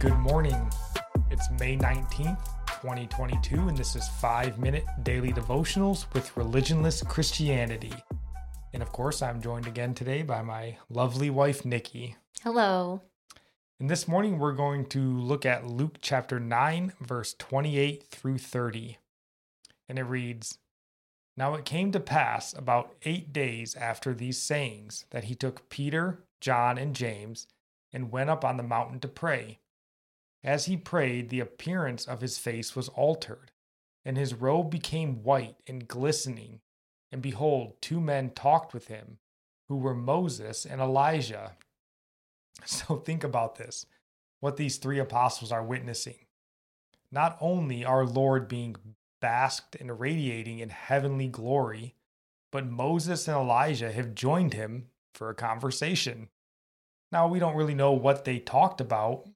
Good morning. It's May 19th, 2022, and this is 5 Minute Daily Devotionals with Religionless Christianity. And of course, I'm joined again today by my lovely wife, Nikki. Hello. And this morning, we're going to look at Luke chapter 9, verse 28 through 30. And it reads Now it came to pass about eight days after these sayings that he took Peter, John, and James and went up on the mountain to pray. As he prayed, the appearance of his face was altered, and his robe became white and glistening. And behold, two men talked with him, who were Moses and Elijah. So think about this what these three apostles are witnessing. Not only our Lord being basked and radiating in heavenly glory, but Moses and Elijah have joined him for a conversation. Now, we don't really know what they talked about,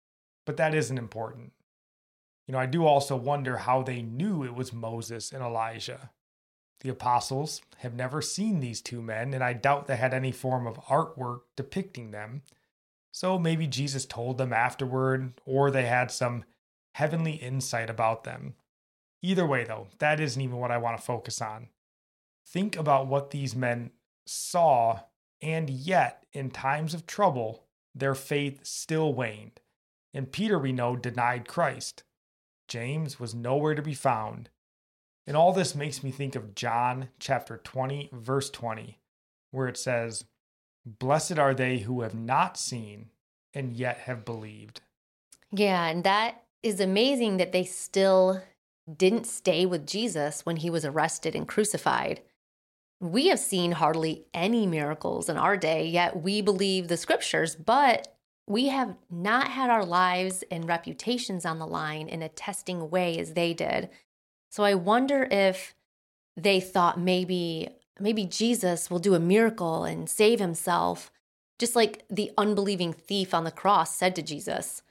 but that isn't important. You know, I do also wonder how they knew it was Moses and Elijah. The apostles have never seen these two men, and I doubt they had any form of artwork depicting them. So maybe Jesus told them afterward, or they had some heavenly insight about them. Either way, though, that isn't even what I want to focus on. Think about what these men saw, and yet, in times of trouble, their faith still waned. And Peter, we know, denied Christ. James was nowhere to be found. And all this makes me think of John chapter 20, verse 20, where it says, Blessed are they who have not seen and yet have believed. Yeah, and that is amazing that they still didn't stay with Jesus when he was arrested and crucified. We have seen hardly any miracles in our day, yet we believe the scriptures, but we have not had our lives and reputations on the line in a testing way as they did. So I wonder if they thought maybe maybe Jesus will do a miracle and save himself, just like the unbelieving thief on the cross said to Jesus.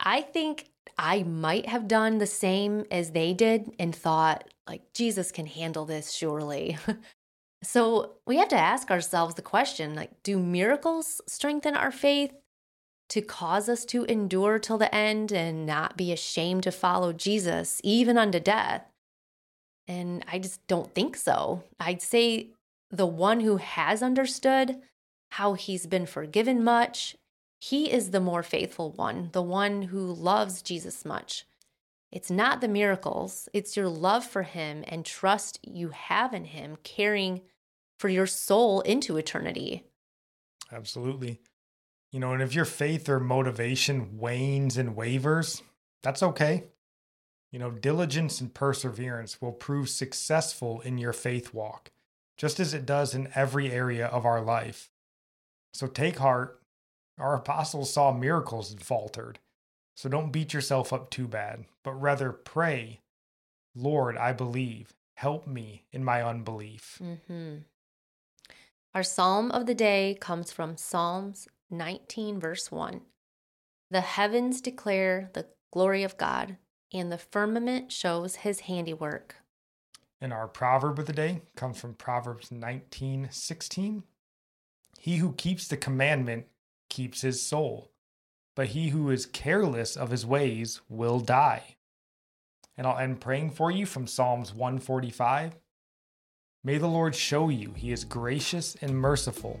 I think I might have done the same as they did and thought, like, Jesus can handle this surely. so we have to ask ourselves the question like, do miracles strengthen our faith to cause us to endure till the end and not be ashamed to follow Jesus, even unto death? And I just don't think so. I'd say the one who has understood how he's been forgiven much, he is the more faithful one, the one who loves Jesus much. It's not the miracles, it's your love for him and trust you have in him caring for your soul into eternity. Absolutely. You know, and if your faith or motivation wanes and wavers, that's okay. You know, diligence and perseverance will prove successful in your faith walk, just as it does in every area of our life. So take heart. Our apostles saw miracles and faltered. So don't beat yourself up too bad, but rather pray, Lord, I believe. Help me in my unbelief. Mm-hmm. Our psalm of the day comes from Psalms 19, verse 1. The heavens declare the glory of God, and the firmament shows his handiwork. And our proverb of the day comes from Proverbs 19, 16. He who keeps the commandment keeps his soul, but he who is careless of his ways will die. And I'll end praying for you from Psalms 145. May the Lord show you he is gracious and merciful,